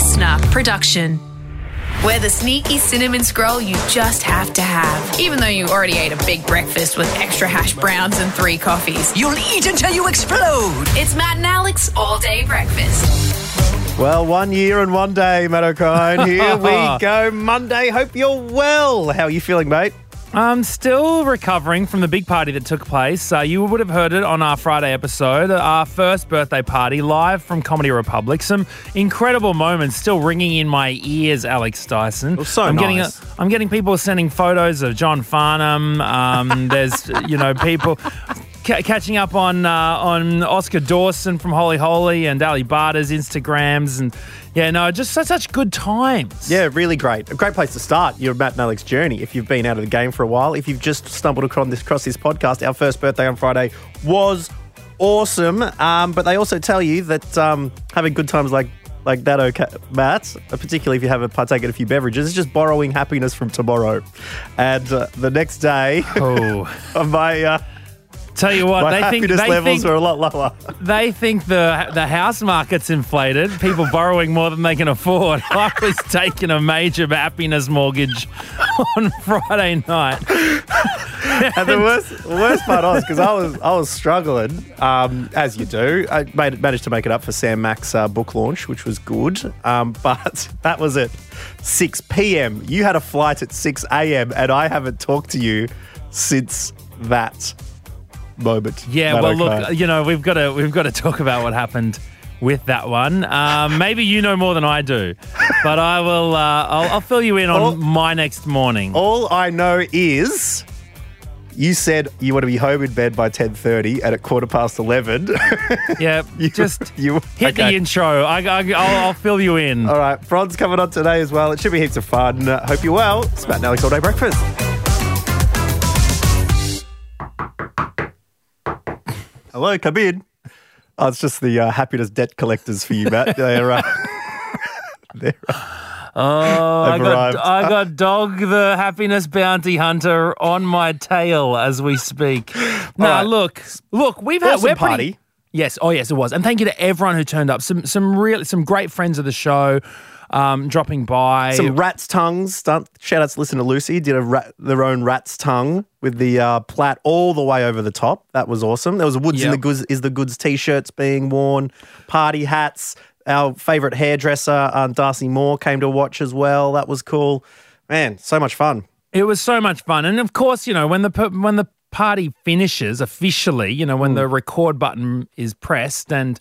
listener production. We're the sneaky cinnamon scroll you just have to have, even though you already ate a big breakfast with extra hash browns and three coffees. You'll eat until you explode. It's Matt and Alex all day breakfast. Well, one year and one day, Matt O'Kine. Here we go. Monday. Hope you're well. How are you feeling, mate? I'm still recovering from the big party that took place. Uh, you would have heard it on our Friday episode, our first birthday party live from Comedy Republic. Some incredible moments still ringing in my ears, Alex Dyson. so I'm getting nice. I'm getting people sending photos of John Farnham. Um, there's you know people. Ca- Catching up on uh, on Oscar Dawson from Holy Holy and Ali Barter's Instagrams and yeah no just such, such good times. Yeah, really great. A great place to start your Matt and Alex journey if you've been out of the game for a while. If you've just stumbled across this, across this podcast, our first birthday on Friday was awesome. Um, but they also tell you that um, having good times like like that, okay, Matt, particularly if you have a partake in a few beverages, is just borrowing happiness from tomorrow. And uh, the next day, Oh, my uh, tell you what my they think they levels think, are a lot lower. They think the the house market's inflated. People borrowing more than they can afford. I was taking a major happiness mortgage on Friday night. And the worst, worst part was because I was I was struggling, um, as you do. I made, managed to make it up for Sam Mac's uh, book launch, which was good. Um, but that was at 6 p.m. You had a flight at 6 a.m. and I haven't talked to you since that moment. Yeah, Matt well, look, you know, we've got to we've got to talk about what happened with that one. Um, maybe you know more than I do, but I will. Uh, I'll, I'll fill you in on Oh. my next morning. all I know is. You said you want to be home in bed by 10.30 and at quarter past 11. yeah, you, just you, hit the intro. I, I, I'll, I'll fill you in. All right, Bron's coming on today as well. It should be heaps of fun. Uh, hope you're well. It's Matt and Alex All Day Breakfast. Hello, come in. Oh, it's just the uh, happiness debt collectors for you, Matt. They're, uh, they're, Oh, I got. I got Dog the happiness bounty hunter on my tail as we speak. No, right. look, look, we've had awesome we're pretty- party. Yes, oh yes, it was, and thank you to everyone who turned up. Some some real some great friends of the show, um, dropping by. Some rat's tongues. Stunt, shout out to Listen to Lucy. Did a rat, their own rat's tongue with the uh, plait all the way over the top. That was awesome. There was a Woods in the Goods is the Goods t-shirts being worn, party hats. Our favourite hairdresser, um, Darcy Moore, came to watch as well. That was cool. Man, so much fun. It was so much fun, and of course, you know when the when the party finishes officially, you know when the record button is pressed and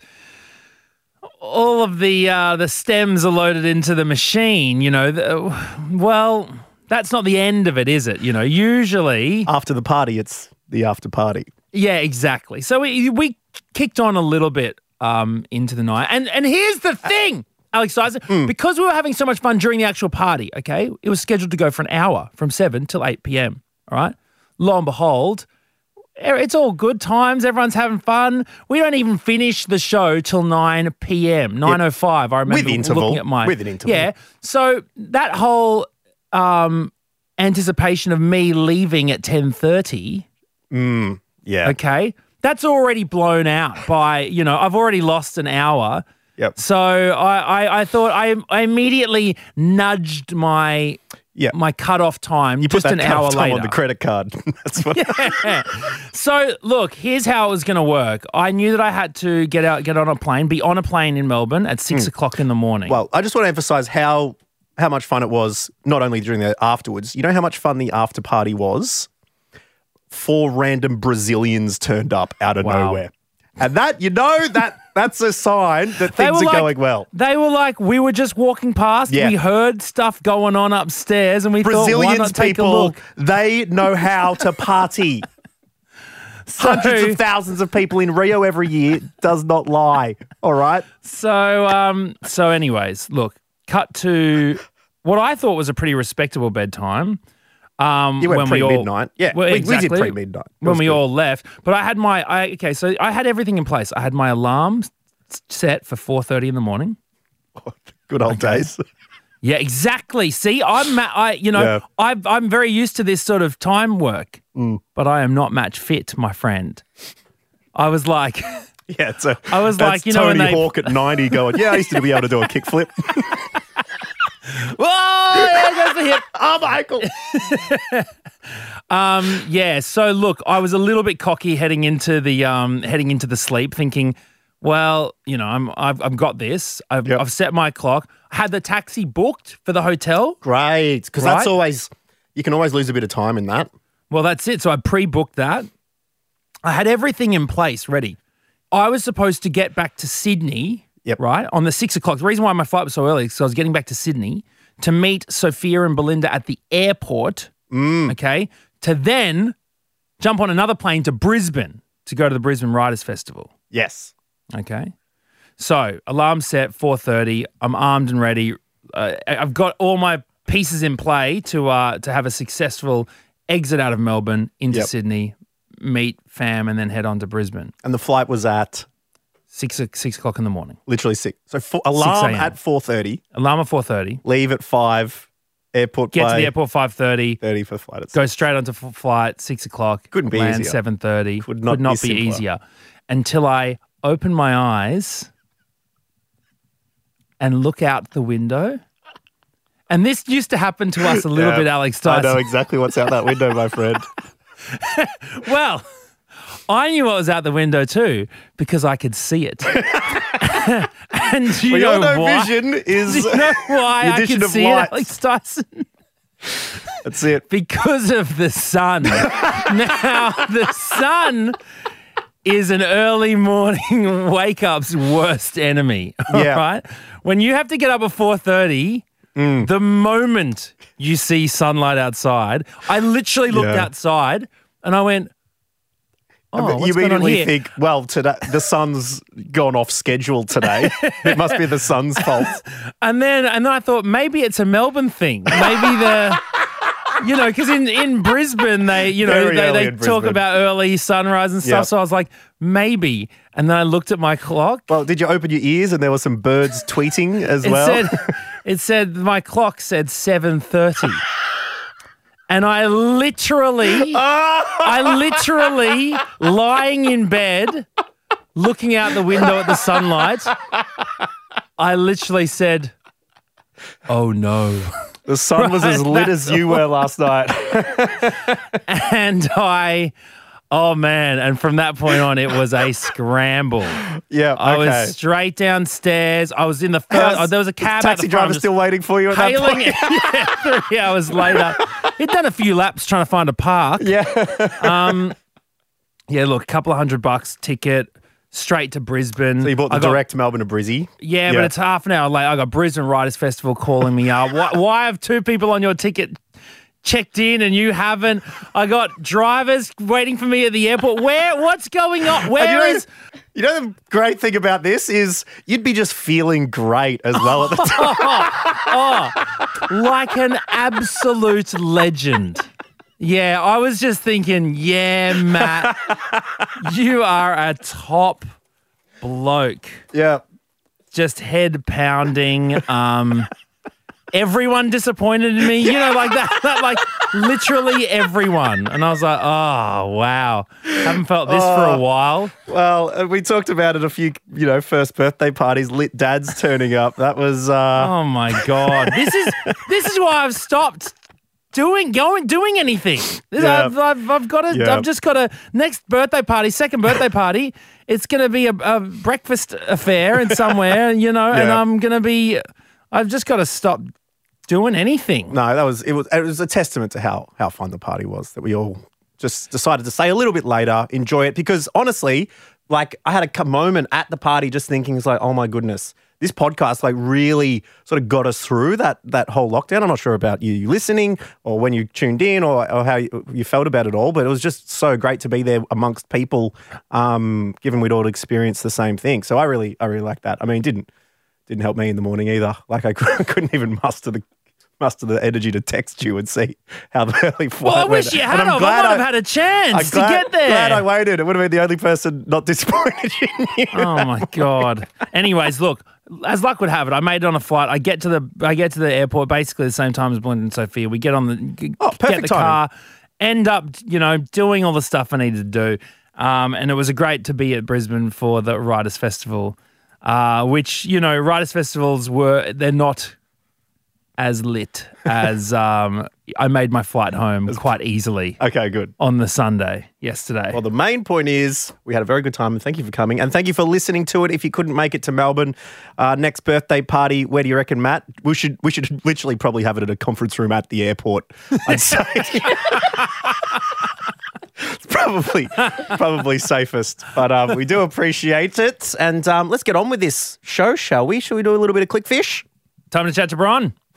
all of the uh, the stems are loaded into the machine. You know, the, well, that's not the end of it, is it? You know, usually, After the party, it's the after party. yeah, exactly. So we we kicked on a little bit um, into the night, and and here's the thing. Alex Dyson, because we were having so much fun during the actual party, okay, it was scheduled to go for an hour from 7 till 8 p.m. All right. Lo and behold, eh, it's all good times. Everyone's having fun. We don't even finish the show till 9 p.m. 9.05. I remember interval. looking at my. With an interval. Yeah. So that whole um, anticipation of me leaving at 10.30 Yeah. okay that's already blown out by you know i've already lost an hour Yep. so i i, I thought I, I immediately nudged my Yeah. my cutoff time You put just an hour later on the credit card. That's what. so look here's how it was going to work i knew that i had to get out get on a plane be on a plane in melbourne at six hmm. o'clock in the morning. Well, I just want to emphasize how how much fun it was, not only during the afterwards. You know how much fun the after party was? Four random Brazilians turned up out of Wow. nowhere. And that, you know, that that's a sign that things are like- going well. They were like, we were just walking past. Yeah. We heard stuff going on upstairs, and we thought, Brazilians a people, look? they know how to party. Hundreds of thousands of people in Rio every year does not lie. All right. So, um, so anyways, look, cut to what I thought was a pretty respectable bedtime. Um, You went when we all- pre-midnight. Yeah, well, we- we did exactly, pre-midnight. When we good. all left. But I had my, I okay, so I had everything in place. I had my alarm set for four thirty in the morning. Good old days. Yeah, exactly. See, I'm, I, you know, Yeah. I've, I'm very used to this sort of time work, Mm. but I am not match fit, my friend. I was like, Yeah, so I was like, you know, Tony they- Hawk at 90 going, yeah, I used to be able to do a kickflip. Whoa! There goes the hip. oh, Michael. Um, yeah. So look, I was a little bit cocky heading into the um, heading into the sleep, thinking, well, you know, I'm I've, I've got this. I've, Yep. I've set my clock. I had the taxi booked for the hotel. Great. Because Right? that's always, you can always lose a bit of time in that. Well, that's it. So I pre-booked that. I had everything in place, ready. I was supposed to get back to Sydney, Yep. right, on the six o'clock. The reason why my flight was so early is because I was getting back to Sydney to meet Sophia and Belinda at the airport, Mm. okay, to then jump on another plane to Brisbane to go to the Brisbane Writers Festival. Yes. Okay. So alarm set, four thirty. I'm armed and ready. Uh, I've got all my pieces in play to uh, to have a successful exit out of Melbourne into Yep. Sydney, meet fam, and then head on to Brisbane. And the flight was at Six uh, six o'clock in the morning. literally six. So for, alarm a.m. at 4.30, Alarm at four thirty. leave at 5, airport Get to the airport five thirty. 30 for flight. It's Go straight onto f- flight six o'clock. Couldn't be land easier. Seven thirty. Could not be be, easier. Until I open my eyes and look out the window. And this used to happen to us a little Yeah, bit, Alex I know exactly what's out that window, my friend. Well, I knew what was out the window too because I could see it. and do you Well, know your no why? vision is Do you know why I could see light. it, Alex Dyson? That's it. because of the sun. now, the sun is an early morning wake up's worst enemy. Yeah. right? When you have to get up at 4:30, Mm. the moment you see sunlight outside, I literally looked Yeah. outside and I went, Oh, you immediately think, well, today the sun's gone off schedule today. it must be the sun's fault. And then and then I thought maybe it's a Melbourne thing. Maybe the you know, because in, in Brisbane they you know Very they, they talk about early sunrise and stuff. Yep. So I was like, maybe. And then I looked at my clock. Well, did you open your ears and there were some birds tweeting as It well? said it said my clock said seven thirty. And I literally, I literally lying in bed, looking out the window at the sunlight. I literally said, "Oh no." the sun was as lit as you were last night. and I, oh man! And from that point on, it was a scramble. yeah, I okay. was straight downstairs. I was in the first. Oh, there was a cab. Taxi driver still waiting for you at that point. yeah, three hours later, he'd done a few laps trying to find a park. Yeah. Um, yeah. Look, a couple of hundred bucks ticket. Straight to Brisbane. So you bought the I got- direct Melbourne to Brizzy. Yeah, Yeah. but it's half an hour late. I got Brisbane Writers Festival calling me up. Why, why have two people on your ticket checked in and you haven't? I got drivers waiting for me at the airport. Where? What's going on? Where you, know, you know the great thing about this is you'd be just feeling great as well at the time. Like an absolute legend. Yeah, I was just thinking, yeah, Matt, you are a top bloke. yeah. just head pounding. Um, everyone disappointed in me, you know, like that, that, like literally everyone. And I was like, oh wow, haven't felt this for a Oh. while. Well, uh, we talked about it a few, you know, first birthday parties, lit dads turning up. That was, uh, Oh my god, this is this is why I've stopped doing going doing anything. Yeah. I've, I've, I've got to. Yeah. I've just got a next birthday party, second birthday party. It's going to be a, a breakfast affair in somewhere, you know, and I'm going to be. I've just got to stop doing anything. no, that was, it was, it was a testament to how, how fun the party was that we all just decided to stay a little bit later, enjoy it. Because honestly, like I had a moment at the party just thinking, it's like, oh my goodness, this podcast like really sort of got us through that that whole lockdown. I'm not sure about you listening or when you tuned in or, or how you, you felt about it all, but it was just so great to be there amongst people, um, given we'd all experienced the same thing. So I really, I really like that. I mean, it didn't didn't help me in the morning either. Like I couldn't even muster the muster the energy to text you and see how the early flight Well, I went. wish you And had. I'm glad I might have had a chance I'm to glad, get there. Glad I waited. It would have been the only person not disappointed in you. oh my god. Anyways, look, as luck would have it, I made it on a flight. I get to the I get to the airport basically the same time as Belinda and Sophia. We get on the Oh, get perfect the timing. car, end up you know doing all the stuff I needed to do. Um, and it was great to be at Brisbane for the Writers Festival, uh, which, you know, Writers Festivals were, they're not as lit as um, I made my flight home quite easily Okay, good. on the Sunday yesterday. Well, the main point is we had a very good time, and thank you for coming, and thank you for listening to it. If you couldn't make it to Melbourne, uh, next birthday party, where do you reckon, Matt? We should we should literally probably have it at a conference room at the airport. I'd say. It's probably probably safest, but um, we do appreciate it, and um, let's get on with this show, shall we? Shall we do a little bit of clickfish? Time to chat to Bron.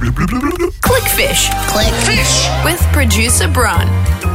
Clickfish Clickfish. with producer Bron.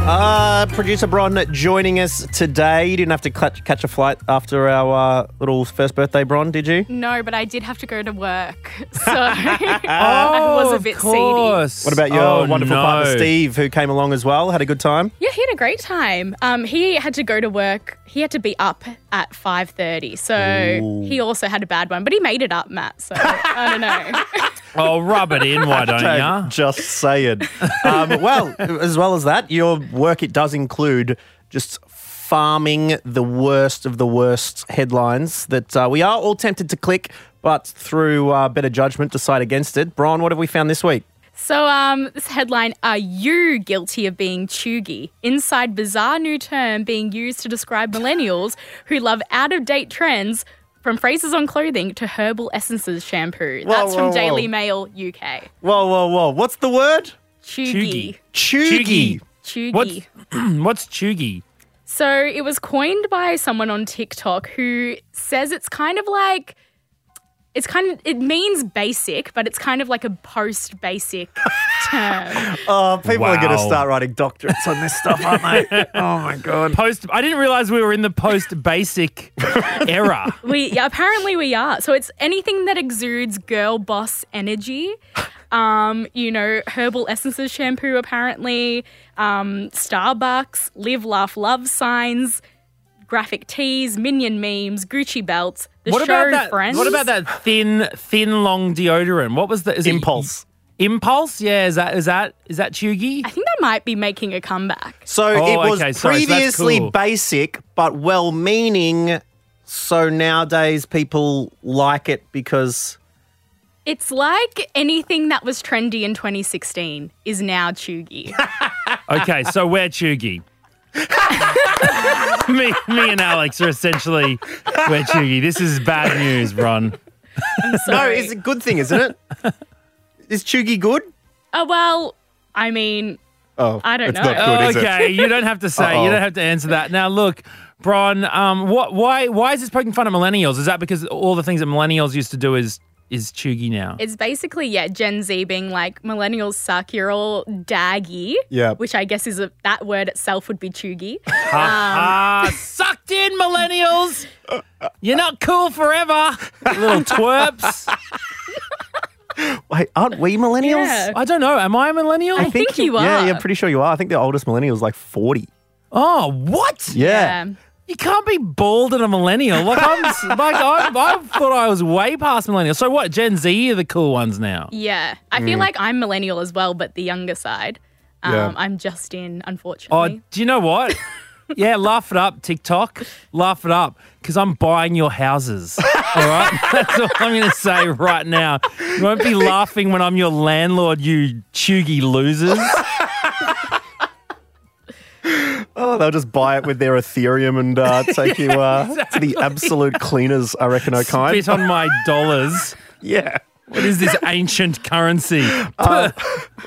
Uh, producer Bron joining us today. You didn't have to catch, catch a flight after our uh, little first birthday, Bron, did you? No, but I did have to go to work, so I was a bit seedy. What about your Oh, wonderful no. partner, Steve, who came along as well? Had a good time? Yeah, he had a great time. Um, he had to go to work. He had to be up at five thirty, so he also had a bad one. But he made it up, Matt. So I don't know. Oh, rub it in, why don't you? Just saying. um, well, as well as that, your work it does include just farming the worst of the worst headlines that uh, we are all tempted to click, but through uh, better judgment, decide against it. Brian, what have we found this week? So, um, this headline: Are you guilty of being cheugy? Inside bizarre new term being used to describe millennials who love out of date trends. From phrases on clothing to herbal essences shampoo. That's whoa, from whoa. Daily Mail UK. Whoa, whoa, whoa! What's the word? Cheugy. Cheugy. Cheugy. What's what's cheugy? So it was coined by someone on TikTok who says it's kind of like it's kind of it means basic, but it's kind of like a post basic term. Oh, people are going to start writing doctorates on this stuff, aren't they? oh my god! Post. I didn't realize we were in the post basic era. We yeah, apparently we are. So it's anything that exudes girl boss energy. Um, you know, herbal essences shampoo apparently, um, Starbucks, live laugh love signs, graphic tees, minion memes, Gucci belts, the What show about that? Friends. What about that thin, thin, long deodorant? What was the is Impulse. Impulse. Yeah. Is that is that is that cheugy? I think that might be making a comeback. So Oh, it was okay, sorry, so previously cool. basic, but well-meaning. So nowadays people like it because It's like anything that was trendy in 2016 is now cheugy. Okay, so we're cheugy. me, me and Alex are essentially we're cheugy. This is bad news, Ron. no, Sorry. it's a good thing, isn't it? is cheugy good? Oh well, I mean, Oh, I don't it's know. not good, is it? okay, you don't have to say. Uh-oh. You don't have to answer that. Now, look, Bron. Um, what? Why? Why is this poking fun at millennials? Is that because all the things that millennials used to do is is cheugy now? it's basically yeah, Gen Z being like millennials suck. You're all daggy. Yeah. Which I guess is a, that word itself would be cheugy. Ah, sucked in, millennials. You're not cool forever, little twerps. Wait, aren't we millennials? Yeah. I don't know. Am I a millennial? I think you Yeah, are. yeah, yeah, I'm pretty sure you are. I think the oldest millennial is like 40. oh, what? Yeah. Yeah. You can't be bald and a millennial. Like I'm, like I, I thought I was way past millennial. So what? Gen Z are the cool ones now. Yeah. I Mm. feel like I'm millennial as well, but the younger side. Um, Yeah. I'm just in, Oh, unfortunately. do you know what? yeah, laugh it up, TikTok. Laugh it up, because I'm buying your houses. All right, that's all I'm going to say right now. You won't be laughing when I'm your landlord, you cheugy losers. Oh, they'll just buy it with their Ethereum and uh, take you uh, to the absolute cleaners, I reckon, O'Kine. Spit on my dollars. yeah. What is this ancient currency?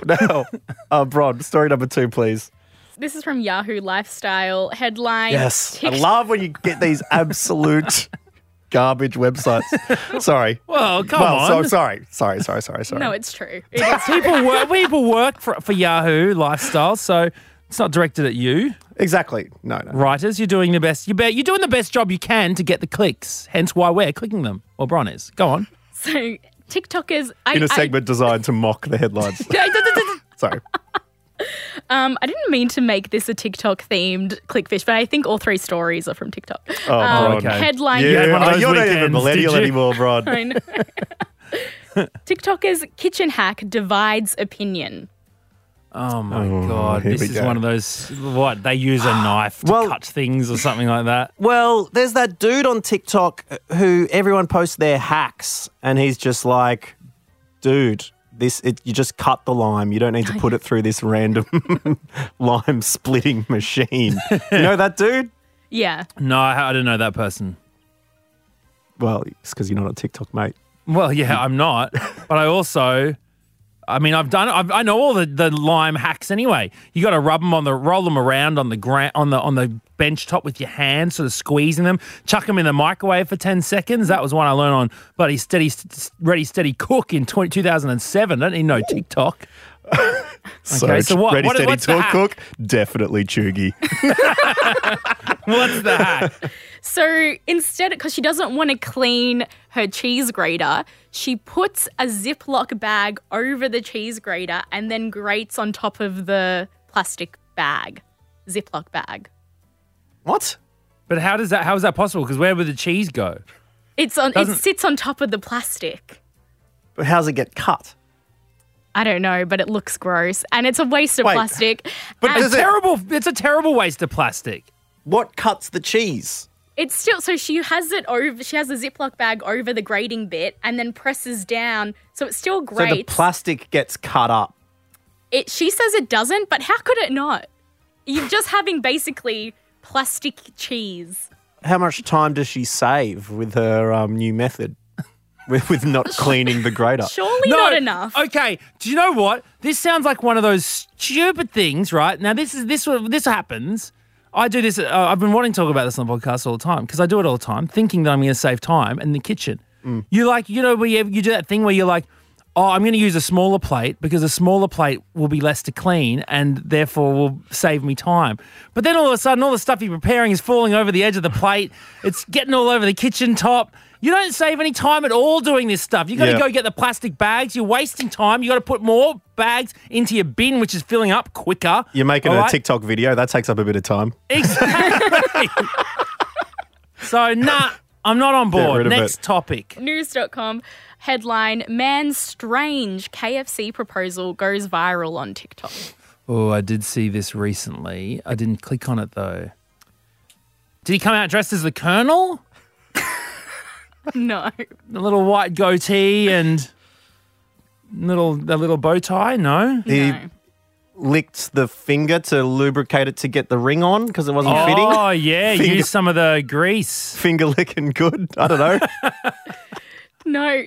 No. Uh, Bron, story number two, please. this is from Yahoo Lifestyle headline. Yes. I love when you get these absolute garbage websites. Sorry. well, come well, on. so, sorry. Sorry, sorry, sorry, sorry. No, it's true. It is true. people work, people work for, for Yahoo Lifestyle, so it's not directed at you. exactly. No, no. Writers, you're doing the best. You bet you're doing the best job you can to get the clicks. Hence why we're clicking them. Or Bron is. Go on. So TikTokers, I, In a segment designed to mock the headlines. Sorry. um, I didn't mean to make this a TikTok themed clickfish, but I think all three stories are from TikTok. Oh, Um, okay. Headline. Yeah, had one oh, you're not even a millennial anymore, Bron. I know. TikTokers kitchen hack divides opinion. Oh my oh, god, this is go. one of those. What they use a knife to Well- cut things or something like that. Well, there's that dude on TikTok who everyone posts their hacks, and he's just like, dude, this it, you just cut the lime. You don't need to put it through this random lime splitting machine. You know that dude? Yeah. No, I, I don't know that person. Well, it's because you're not on TikTok, mate. Well, yeah, I'm not, but I also. I mean, I've done. I've, I know all the, the lime hacks anyway. You got to rub them on the, roll them around on the gra- on the on the bench top with your hands, sort of squeezing them. Chuck them in the microwave for ten seconds. That was one I learned on bloody steady, ready, steady cook in 20, 2007. I don't need no TikTok. Okay, so what- Ready, what- steady, what's talk, cook? Definitely cheugy. What's the hack? So instead, because she doesn't want to clean her cheese grater, she puts a Ziploc bag over the cheese grater and then grates on top of the plastic bag, Ziploc bag. what? But how does that? How is that possible? Because where would the cheese go? It's on. Doesn't- It sits on top of the plastic. But how's it get cut? I don't know, but it looks gross and it's a waste of Wait, plastic. but And does it- Terrible. It's a terrible waste of plastic. What cuts the cheese? it's still so she has it over. She has a Ziploc bag over the grating bit and then presses down, so it's still So the plastic gets cut up. it she says it doesn't, but how could it not? You're just having basically plastic cheese. How much time does she save with her um, new method? With, with not cleaning the grater. Surely not enough. Okay. Do you know what? This sounds like one of those stupid things, right? Now this is this this happens. I do this. Uh, I've been wanting to talk about this on the podcast all the time because I do it all the time, thinking that I'm going to save time in the kitchen. You like, you know, where you, you do that thing where you're like, oh, I'm going to use a smaller plate because a smaller plate will be less to clean and therefore will save me time. But then all of a sudden, all the stuff you're preparing is falling over the edge of the plate. It's getting all over the kitchen top. You don't save any time at all doing this stuff. You got to Yeah. go get the plastic bags. You're wasting time. You got to put more bags into your bin, which is filling up quicker. You're making All a right? TikTok video. That takes up a bit of time. Exactly. so, nah, I'm not on board. of Next it. topic. News.com headline Man's strange KFC proposal goes viral on TikTok. Oh, I did see this recently. I didn't click on it though. Did he come out dressed as the Colonel? No. The little white goatee and little the little bow tie? No. He no. licked the finger to lubricate it to get the ring on because it wasn't fitting. Oh yeah, Finger- use some of the grease. Finger licking good. I don't know. No.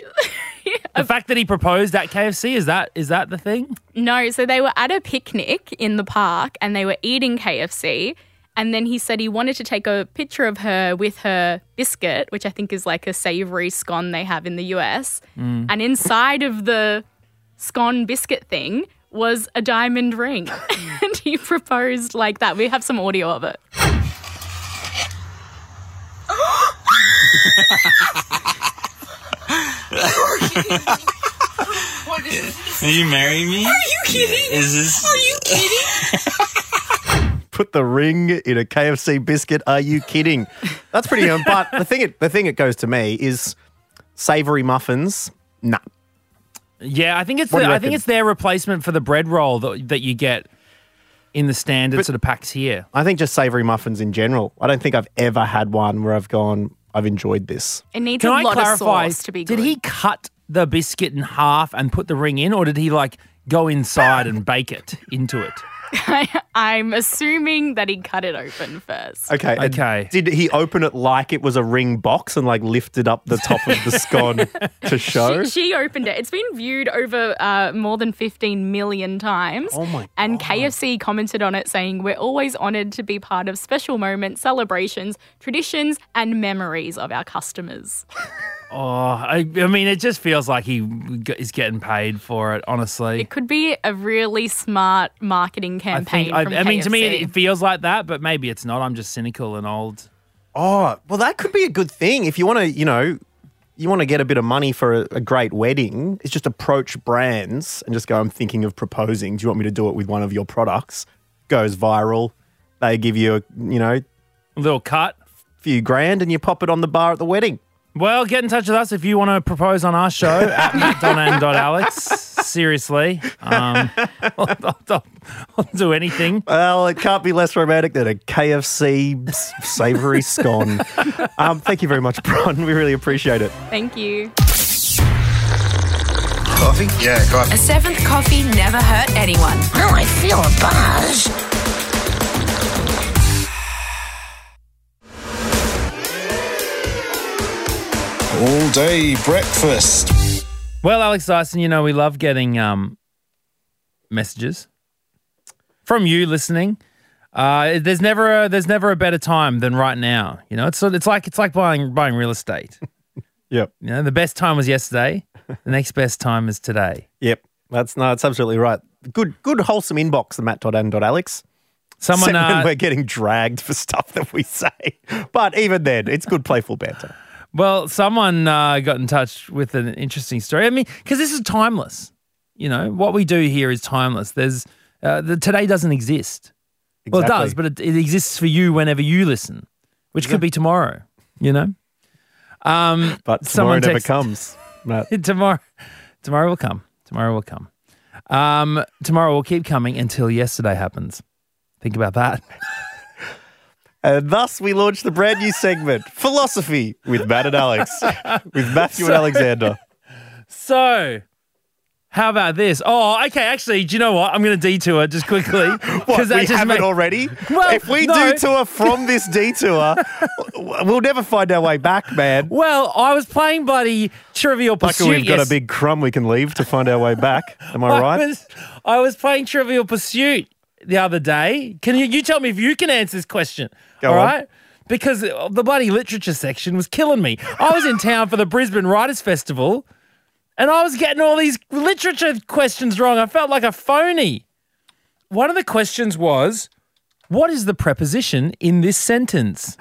The fact that he proposed at KFC is that is that the thing? No, so they were at a picnic in the park and they were eating KFC. And then he said he wanted to take a picture of her with her biscuit, which I think is like a savory scone they have in the US. Mm. And inside of the scone biscuit thing was a diamond ring. and he proposed like that. We have some audio of it. Will you marry me? Are you kidding? Is this? Are you kidding? Put the ring in a KFC biscuit. Are you kidding? That's pretty. Um, but the thing, it, the thing it goes to me is savory muffins. Nah. Yeah, I think it's the, I think it's their replacement for the bread roll that that you get in the standard sort of packs here. I think just savory muffins in general. I don't think I've ever had one where I've gone. I've enjoyed this. It needs Can a I lot clarify? of sauce to be good. did he cut the biscuit in half and put the ring in, or did he like go inside and bake it into it? I'm assuming that he cut it open first. Okay. and Okay. Did he open it like it was a ring box and like lifted up the top of the scone to show? She, she opened it. It's been viewed over uh, more than 15 million times. Oh my And KFC commented on it saying, We're always honored to be part of special moments, celebrations, traditions, and memories of our customers. Oh, I, I mean, it just feels like he g- is getting paid for it. Honestly, It could be a really smart marketing I campaign. think. I, from I mean, to me, KFC. it, it feels like that, but maybe it's not. I'm just cynical and old. Oh, well, that could be a good thing if you want to, you know, you want to get a bit of money for a, a great wedding. Is just approach brands and just go. I'm thinking of proposing. Do you want me to do it with one of your products? Goes viral. They give you a, you know, A little cut. few grand and you pop it on the bar at the wedding. Well, get in touch with us if you want to propose on our show at matt.and.alex. seriously. Um, I'll, I'll- I'll- I'll do anything. Well, it can't be less romantic than a KFC savoury scone. Um, thank you very much, Bron. We really appreciate it. Thank you. Coffee? Yeah, coffee. A seventh coffee never hurt anyone. Oh, I feel a buzz. All day breakfast. Well, Alex Dyson, you know we love getting um, messages from you listening. Uh, there's never a, there's never a better time than right now. You know, it's it's like it's like buying buying real estate. Yep. You know, the best time was yesterday. The next best time is today. Yep. That's no, that's absolutely right. Good, good, wholesome inbox, the Matt.and.alex. Someone Except when uh, we're getting dragged for stuff that we say. But even then, it's good, playful banter. Well, someone uh, got in touch with an interesting story. I mean, because this is timeless. You know, what we do here is timeless. There's uh, the today doesn't exist. Well, it does, but it, it exists for you whenever you listen, which could be tomorrow. You know, um, but tomorrow someone never text- comes. Matt. tomorrow, tomorrow will come. Tomorrow will come. Um, tomorrow will keep coming until yesterday happens. Think about that. And thus we launched the brand new segment, Philosophy with Matt and Alex, with Matthew and Alexander. So, how about this? Oh, okay. Actually, do you know what? I'm going to detour just quickly What, we haven't already? Well, if we no. detour from this detour, we'll never find our way back, man. Well, I was playing bloody Trivial Pursuit. Luckily, we've got yes- a big crumb we can leave to find our way back. Am I right? was, I was playing Trivial Pursuit the other day. Can you, you tell me if you can answer this question? Go all on. right? Because the bloody literature section was killing me. I was in town for the Brisbane Writers Festival and I was getting all these literature questions wrong. I felt like a phony. One of the questions was, what is the preposition in this sentence?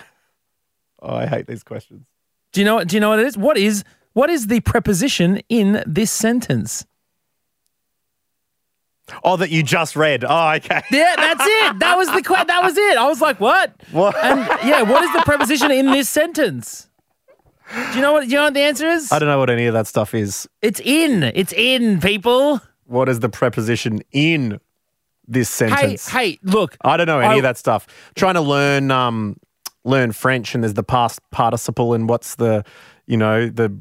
Oh, I hate these questions. Do you know what do you know what it is? What is what is the preposition in this sentence? Oh, that you just read. Oh, okay. Yeah, that's it. That was the que- that was it. I was like, what? What? And yeah, what is the preposition in this sentence? Do you know what do you know what the answer is? I don't know what any of that stuff is. It's in. It's in, people. What is the preposition in this Hey, sentence? hey, look. I don't know any I- of that stuff. Trying to learn um learn French and there's the past participle and what's the you know the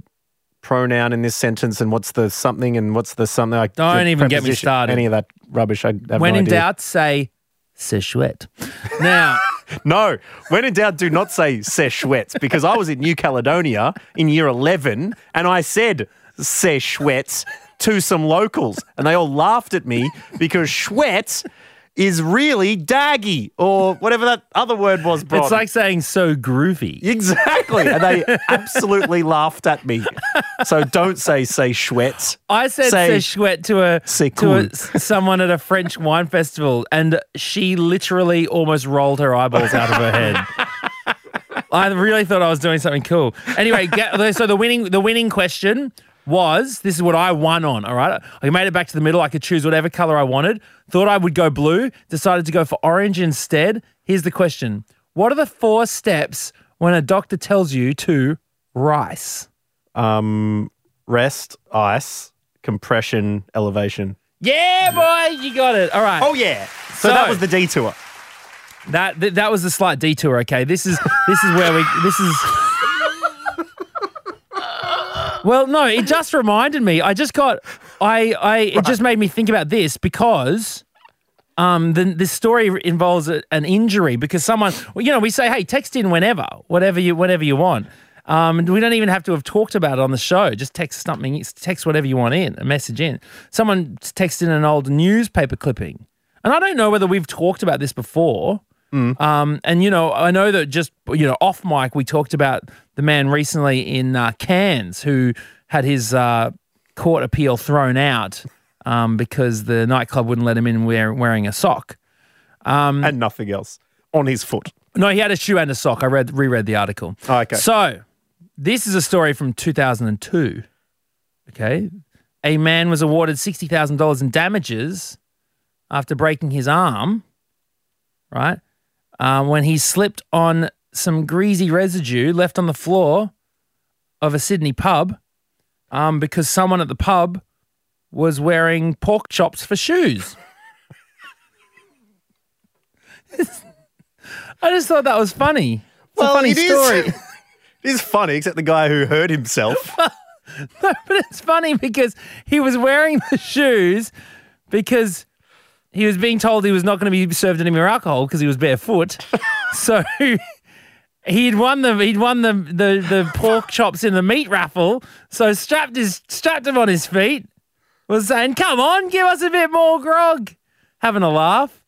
pronoun in this sentence and what's the something and what's the something like Don't even get me started. Any of that rubbish? I have When no in idea. doubt, say chouette. Now, No, when in doubt, do not say c'est chouette because I was in New Caledonia in year 11 and I said c'est chouette to some locals and they all laughed at me because Schwetz is really daggy or whatever that other word was, bro. it's like saying so groovy. Exactly. And they absolutely laughed at me. So don't say say Schwetz. I said Say- c'est chouette to a to a, someone at a French wine festival, and she literally almost rolled her eyeballs out of her head. I really thought I was doing something cool. Anyway, so the winning the winning question was this is what I won on. All right, I made it back to the middle. I could choose whatever color I wanted. Thought I would go blue. Decided to go for orange instead. Here's the question: What are the four steps when a doctor tells you to rice? Um, rest, ice, compression, elevation. Yeah, boy, you got it. All right. Oh, yeah. So, So- that was the detour. That th- that was a slight detour. Okay, this is this is where we this is. Well, no, it just reminded me. I just got, I, I, it just made me think about this because, um, the this story involves a, an injury because someone, well, you know, we say, hey, text in whenever, whatever you, whatever you want. Um, and we don't even have to have talked about it on the show. Just text something, text whatever you want in, a message in. Someone texted in an old newspaper clipping, and I don't know whether we've talked about this before. Um, and you know, I know that just you know off mic we talked about the man recently in uh, Cairns who had his uh, court appeal thrown out um, because the nightclub wouldn't let him in wear, wearing a sock. and nothing else on his foot. No, he had a shoe and a sock. I read reread the article. Oh, okay. So, this is a story from 2002. Okay. A man was awarded $60,000 in damages after breaking his arm, right? Uh, when he slipped on some greasy residue left on the floor of a Sydney pub um, because someone at the pub was wearing pork chops for shoes. I just thought that was funny. It's a funny it is- story. it is funny, except the guy who hurt himself. but it's funny because he was wearing the shoes because he was being told he was not going to be served any more alcohol because he was barefoot. so he'd won the he'd won the, the the pork chops in the meat raffle. So strapped his strapped him on his feet. Was saying, "Come on, give us a bit more grog." Having a laugh.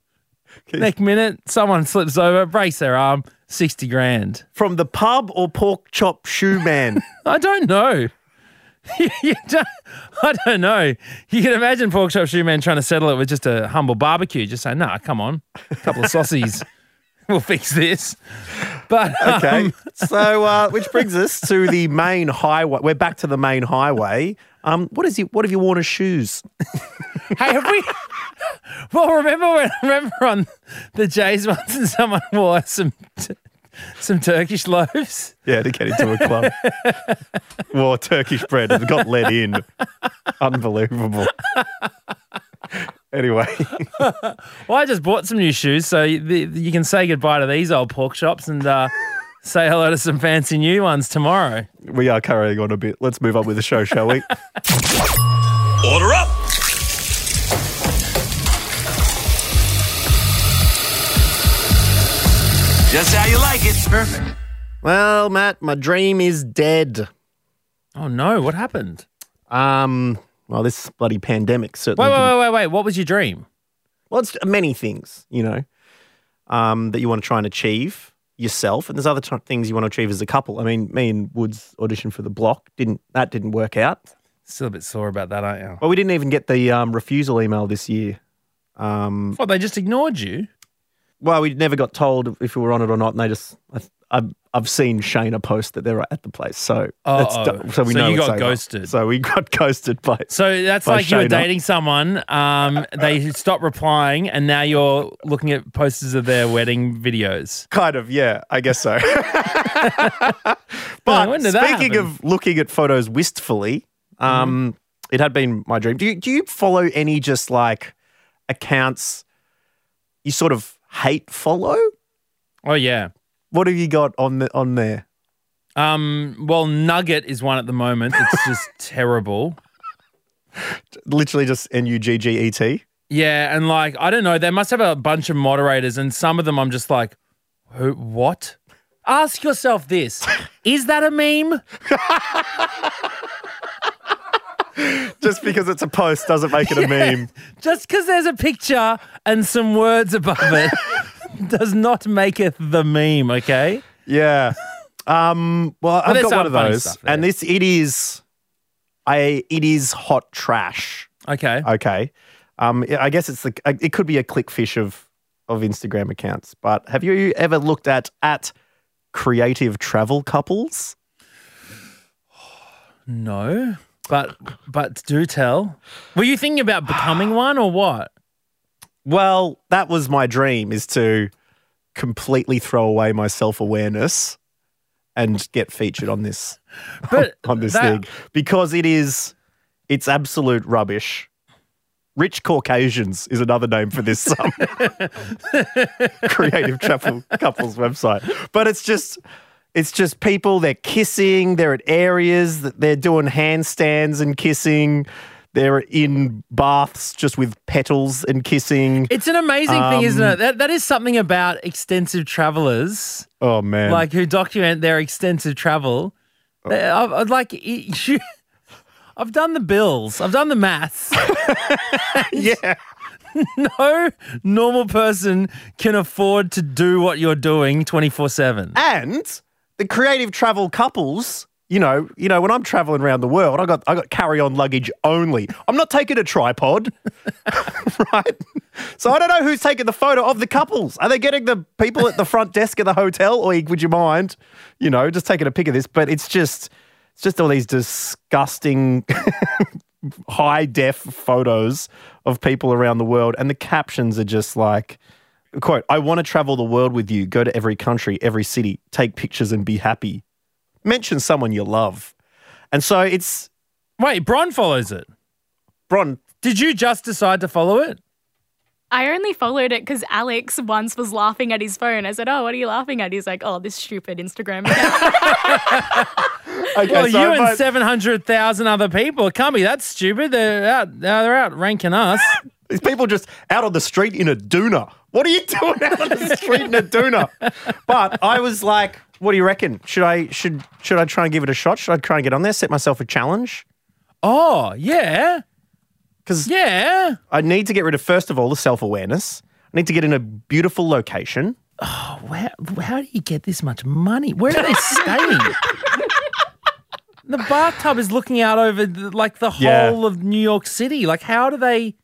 Next minute, someone slips over, breaks their arm, sixty grand. From the pub or pork chop shoe man? I don't know. You don't- I don't know. You can imagine Pork Chop Shoe Man trying to settle it with just a humble barbecue. Just say, nah, come on. A couple of sausages. we'll fix this. But Okay. um, so, uh, which brings us to the main highway. We're back to the main highway. Um, what is it? What have you worn as shoes? hey, have we? Well, remember when remember on the Jays once and someone wore some t- some Turkish loaves? Yeah, to get into a club. Wore Turkish bread and got let in. Unbelievable. Anyway, Well, I just bought some new shoes, so you, the, you can say goodbye to these old pork chops and uh, say hello to some fancy new ones tomorrow. we are carrying on a bit. Let's move on with the show, shall we? Order up! Just how you like it. Perfect. well, Matt, my dream is dead. Oh no, what happened? Um, well, this bloody pandemic certainly. Wait, wait, didn't- wait, wait, wait. What was your dream? Well, it's many things, you know, um, that you want to try and achieve yourself, and there's other t- things you want to achieve as a couple. I mean, me and Woods auditioned for the block. Didn't that didn't work out? Still a bit sore about that, aren't you? Well, we didn't even get the um, refusal email this year. Um, What, they just ignored you? Well, we never got told if we were on it or not, and they just. I, I've, I've seen Shayna post that they're at the place, so that's Uh-oh. so we So know you got over. ghosted. So we got ghosted by. So that's By like you were dating someone, um, they stopped replying, and now you're looking at posters of their wedding videos. Kind of, yeah, I guess so. but that speaking of looking at photos wistfully, um, it had been my dream. Do you, do you follow any just like accounts you sort of hate follow? Oh yeah. What have you got on the on there? Um, well, Nugget is one at the moment. It's just terrible. Literally just N U G G E T. Yeah, and like I don't know, they must have a bunch of moderators, and some of them I'm just like, who? What? Ask yourself this: Is that a meme? Just because it's a post doesn't make it a meme. Just because there's a picture and some words above it does not make it the meme. Okay. Yeah. Um, well, I've there's got one some of funny those, stuff there. and this it is, I it is hot trash. Okay. Okay. Um, I guess it's the it could be a clickfish of of Instagram accounts. But have you ever looked at at creative travel couples? No, but but do tell. Were you thinking about becoming one or what? Well, that was my dream is to completely throw away my self awareness and get featured on this But on this that- thing because it is it's absolute rubbish. Rich Caucasians is another name for this um, creative travel couples website, but it's just it's just people they're kissing, they're at areas that they're doing handstands and kissing, they're in baths just with petals and kissing. It's an amazing thing, isn't Um, it? That that is something about extensive travelers, Oh man, like who document their extensive travel. They- I've, I've like you, I've done the bills, I've done the maths. yeah. no normal person can afford to do what you're doing 24 seven. And the creative travel couples, you know, you know, when I'm traveling around the world, I got I got carry on luggage only. I'm not taking a tripod, right? So I don't know who's taking the photo of the couples. Are they getting the people at the front desk of the hotel, or would you mind, you know, just taking a pic of this? But it's just it's just all these disgusting high def photos of people around the world, and the captions are just like. Quote, I want to travel the world with you, go to every country, every city, take pictures and be happy. Mention someone you love. And so it's Wait, Bron follows it. Bron, Did you just decide to follow it? I only followed it because Alex once was laughing at his phone. I said, "Oh, what are you laughing at?" He's like, "Oh, this stupid Instagram account." okay, Well, so you and 700,000 other people. It can't be that stupid. They're out, they're out ranking us. These people just out on the street in a doona. What are you doing out on the street in a doona? But I was like, what do you reckon? Should I should should I try and give it a shot? Should I try and get on there, set myself a challenge? Oh, yeah. Because Yeah. I need to get rid of first of all the self awareness. I need to get in a beautiful location. Oh, how, how do you get this much money? Where are they staying? the bathtub is looking out over the, like the Yeah. whole of New York City. Like, how do they?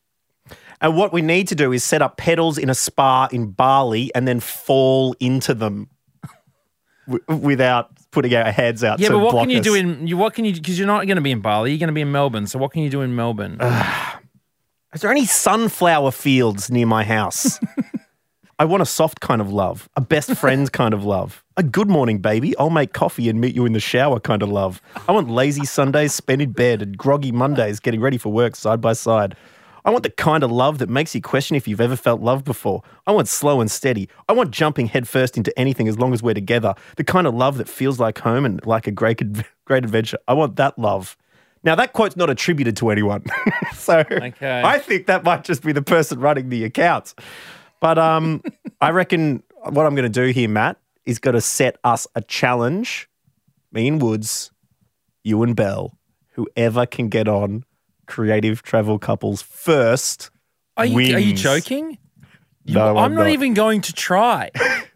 And what we need to do is set up pedals in a spa in Bali and then fall into them w- without putting our heads out. Yeah, but what can you us. do in? You, what can you? Because you're not going to be in Bali. You're going to be in Melbourne. So what can you do in Melbourne? Is there any sunflower fields near my house? I want a soft kind of love, a best friend kind of love, a good morning, baby. I'll make coffee and meet you in the shower kind of love. I want lazy Sundays spent in bed and groggy Mondays getting ready for work side by side. I want the kind of love that makes you question if you've ever felt love before. I want slow and steady. I want jumping headfirst into anything as long as we're together. The kind of love that feels like home and like a great, great adventure. I want that love. Now, that quote's not attributed to anyone. so Okay. I think that might just be the person running the accounts. But um, I reckon what I'm going to do here, Matt, is going to set us a challenge. Me and Woods, you and Bell, whoever can get on creative travel couples first. Are you, are you joking? No, I'm, not, not, even going to try.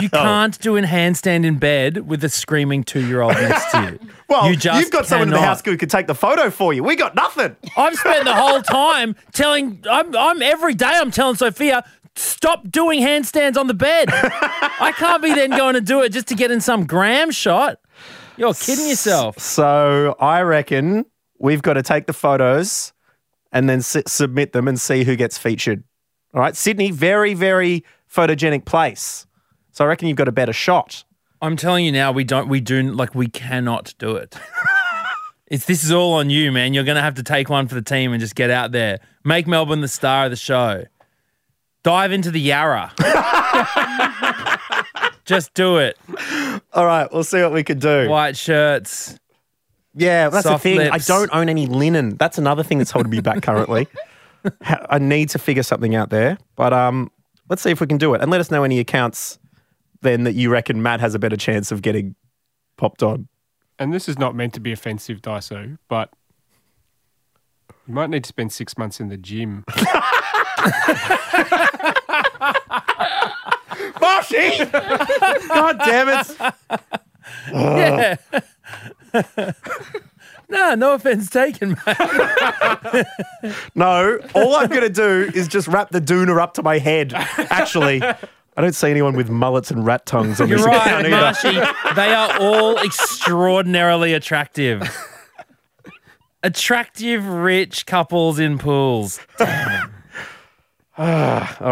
you can't do a handstand in bed with a screaming two year old next to you. Well, you just you've got someone in the house who could take the photo for you. We got nothing. I've spent the whole time telling I'm I'm every day I'm telling Sophia stop doing handstands on the bed. I can't be then going to do it just to get in some gram shot. You're kidding yourself. So I reckon we've got to take the photos and then s- submit them and see who gets featured. All right, Sydney, very, very photogenic place. So I reckon you've got a better shot. I'm telling you now, we don't we do like we cannot do it. It's this is all on you, man. You're gonna have to take one for the team and just get out there. Make Melbourne the star of the show. Dive into the Yarra. just do it. All right, we'll see what we can do. White shirts. Yeah, that's Soft the thing. lips. I don't own any linen. That's another thing that's holding me back currently. I need to figure something out there. But um, let's see if we can do it. And let us know any accounts then that you reckon Matt has a better chance of getting popped on. And this is not meant to be offensive, Dyso, but you might need to spend six months in the gym. Marshy! God damn it. Yeah. no, no offense taken, mate. No, all I'm going to do is just wrap the doona up to my head. Actually, I don't see anyone with mullets and rat tongues on You're this account right, either. Marshy. They are all extraordinarily attractive. Attractive, rich couples in pools. All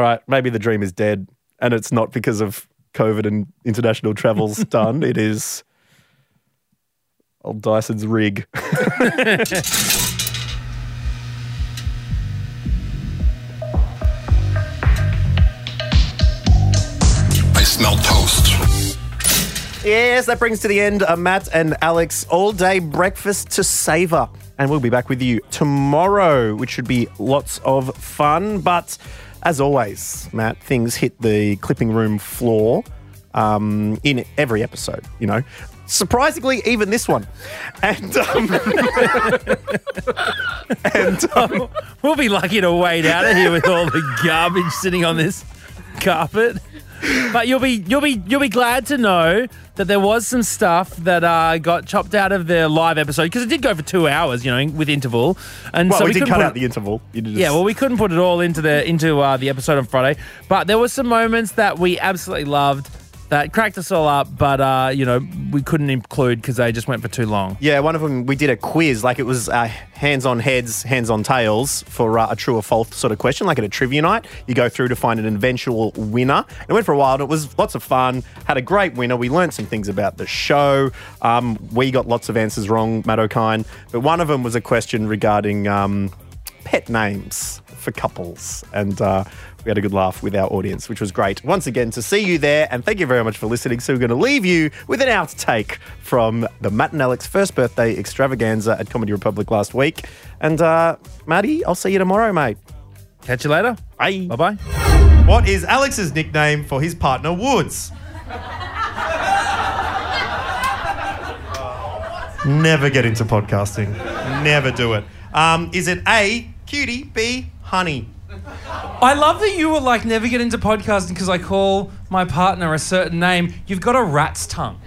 right, maybe the dream is dead, and it's not because of COVID and international travel's done. It is old Dyson's rig. I smell toast. Yes, that brings to the end uh, Matt and Alex all day breakfast to savor. And we'll be back with you tomorrow, which should be lots of fun. But as always, Matt, things hit the clipping room floor um, in every episode, you know. Surprisingly, even this one. And, um, and um, We'll be lucky to wade out of here with all the garbage sitting on this carpet. But you'll be you'll be you'll be glad to know that there was some stuff that uh, got chopped out of the live episode because it did go for two hours, you know, with interval, and well, so we, did cut out it- the interval. Did Yeah, well, we couldn't put it all into the into uh, the episode on Friday, but there were some moments that we absolutely loved that cracked us all up, but uh, you know we couldn't include because they just went for too long. Yeah, one of them we did a quiz, like it was uh, hands on heads, hands on tails for uh, a true or false sort of question, like at a trivia night. You go through to find an eventual winner. It went for a while, and it was lots of fun. Had a great winner. We learned some things about the show. Um, we got lots of answers wrong, Matt Okine, but one of them was a question regarding. Um, pet names for couples. And uh, we had a good laugh with our audience, which was great. Once again, to see you there, and thank you very much for listening. So, we're going to leave you with an outtake from the Matt and Alex first birthday extravaganza at Comedy Republic last week. And, uh, Matty, I'll see you tomorrow, mate. Catch you later. Bye. Bye bye. What is Alex's nickname for his partner, Woods? Never get into podcasting. Never do it. Um, is it A, cutie, B, honey? I love that you were like, never get into podcasting because I call my partner a certain name. You've got a rat's tongue.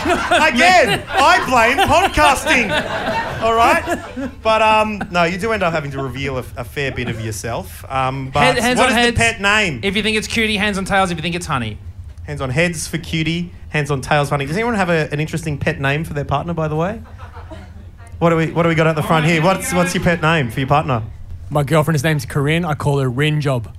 Again, I blame podcasting. All right, but um, no, you do end up having to reveal a, a fair bit of yourself. Um, but Head- hands what on is heads. the pet name? If you think it's cutie, hands on tails. If you think it's honey. Hands on heads for cutie, hands on tails for honey. Does anyone have a, an interesting pet name for their partner? By the way, what do we what do we got at the front here? What's what's your pet name for your partner? My girlfriend's name's Corinne. I call her Rin Job.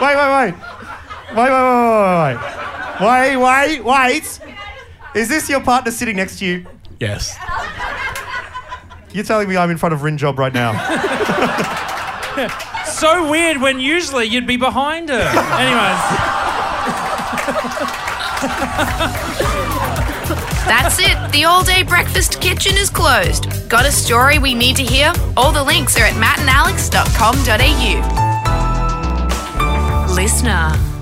Wait, wait, wait. Wait, wait, wait, wait, wait. Wait, wait, wait. Is this your partner sitting next to you? Yes. You're telling me I'm in front of Rin Job right now. So weird when usually you'd be behind her. Anyways. That's it. The all day breakfast kitchen is closed. Got a story we need to hear? All the links are at mattandalex.com.au. Listener.